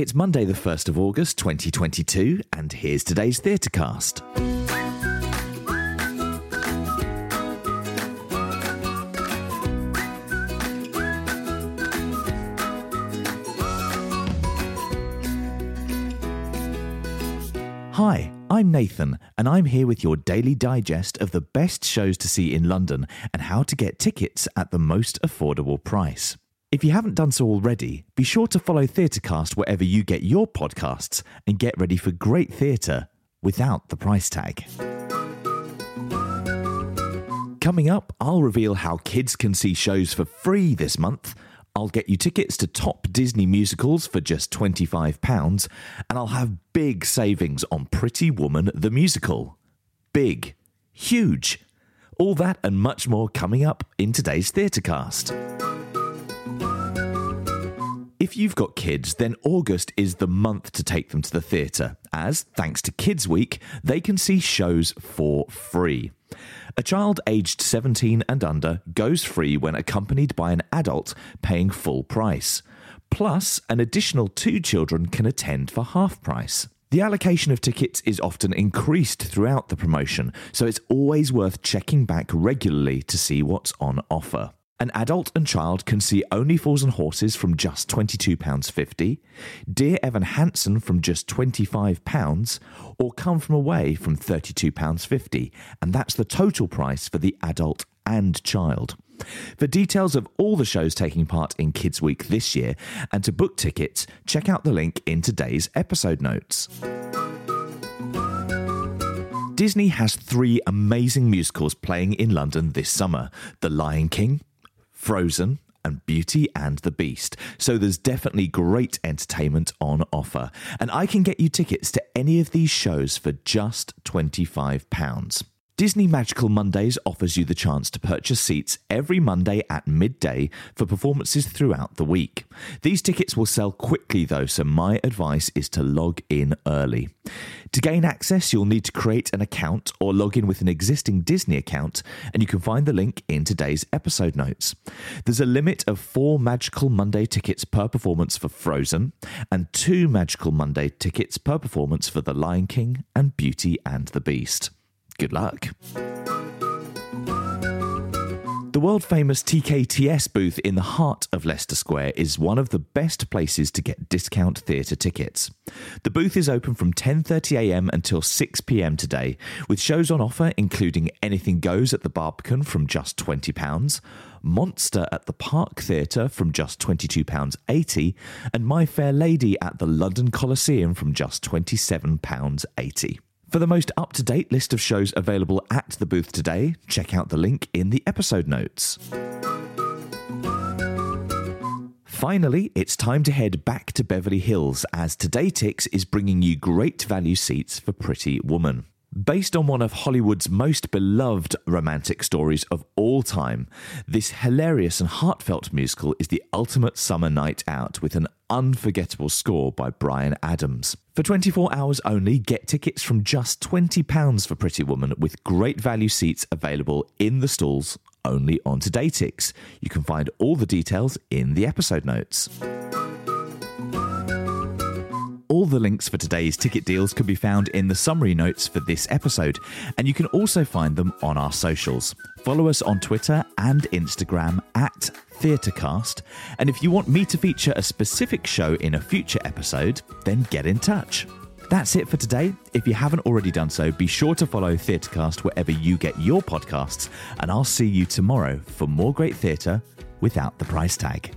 It's Monday, the 1st of August 2022, and here's today's Theatrecast. Hi, I'm Nathan, and I'm here with your daily digest of the best shows to see in London and how to get tickets at the most affordable price. If you haven't done so already, be sure to follow Theatrecast wherever you get your podcasts and get ready for great theatre without the price tag. Coming up, I'll reveal how kids can see shows for free this month. I'll get you tickets to top Disney musicals for just £25, and I'll have big savings on Pretty Woman the Musical. Big. Huge. All that and much more coming up in today's Theatrecast. If you've got kids, then August is the month to take them to the theatre, as, thanks to Kids Week, they can see shows for free. A child aged 17 and under goes free when accompanied by an adult paying full price. Plus, an additional two children can attend for half price. The allocation of tickets is often increased throughout the promotion, so it's always worth checking back regularly to see what's on offer. An adult and child can see Only Fools and Horses from just £22.50, Dear Evan Hansen from just £25, or Come From Away from £32.50, and that's the total price for the adult and child. For details of all the shows taking part in Kids Week this year and to book tickets, check out the link in today's episode notes. Disney has three amazing musicals playing in London this summer The Lion King, Frozen, and Beauty and the Beast. So there's definitely great entertainment on offer. And I can get you tickets to any of these shows for just £25. Disney Magical Mondays offers you the chance to purchase seats every Monday at midday for performances throughout the week. These tickets will sell quickly though, so my advice is to log in early. To gain access, you'll need to create an account or log in with an existing Disney account, and you can find the link in today's episode notes. There's a limit of four Magical Monday tickets per performance for Frozen, and two Magical Monday tickets per performance for The Lion King and Beauty and the Beast. Good luck. The world famous TKTS booth in the heart of Leicester Square is one of the best places to get discount theatre tickets. The booth is open from 10:30am until 6pm today with shows on offer including Anything Goes at the Barbican from just £20, Monster at the Park Theatre from just £22.80 and My Fair Lady at the London Coliseum from just £27.80. For the most up to date list of shows available at the booth today, check out the link in the episode notes. Finally, it's time to head back to Beverly Hills as TodayTix is bringing you great value seats for Pretty Woman. Based on one of Hollywood's most beloved romantic stories of all time, this hilarious and heartfelt musical is the ultimate summer night out with an unforgettable score by Bryan Adams. For 24 hours only, get tickets from just £20 for Pretty Woman with great value seats available in the stalls only on TodayTix. You can find all the details in the episode notes. All the links for today's ticket deals can be found in the summary notes for this episode, and you can also find them on our socials. Follow us on Twitter and Instagram at Theatrecast, and if you want me to feature a specific show in a future episode, then get in touch. That's it for today. If you haven't already done so, be sure to follow Theatrecast wherever you get your podcasts, and I'll see you tomorrow for more great theatre without the price tag.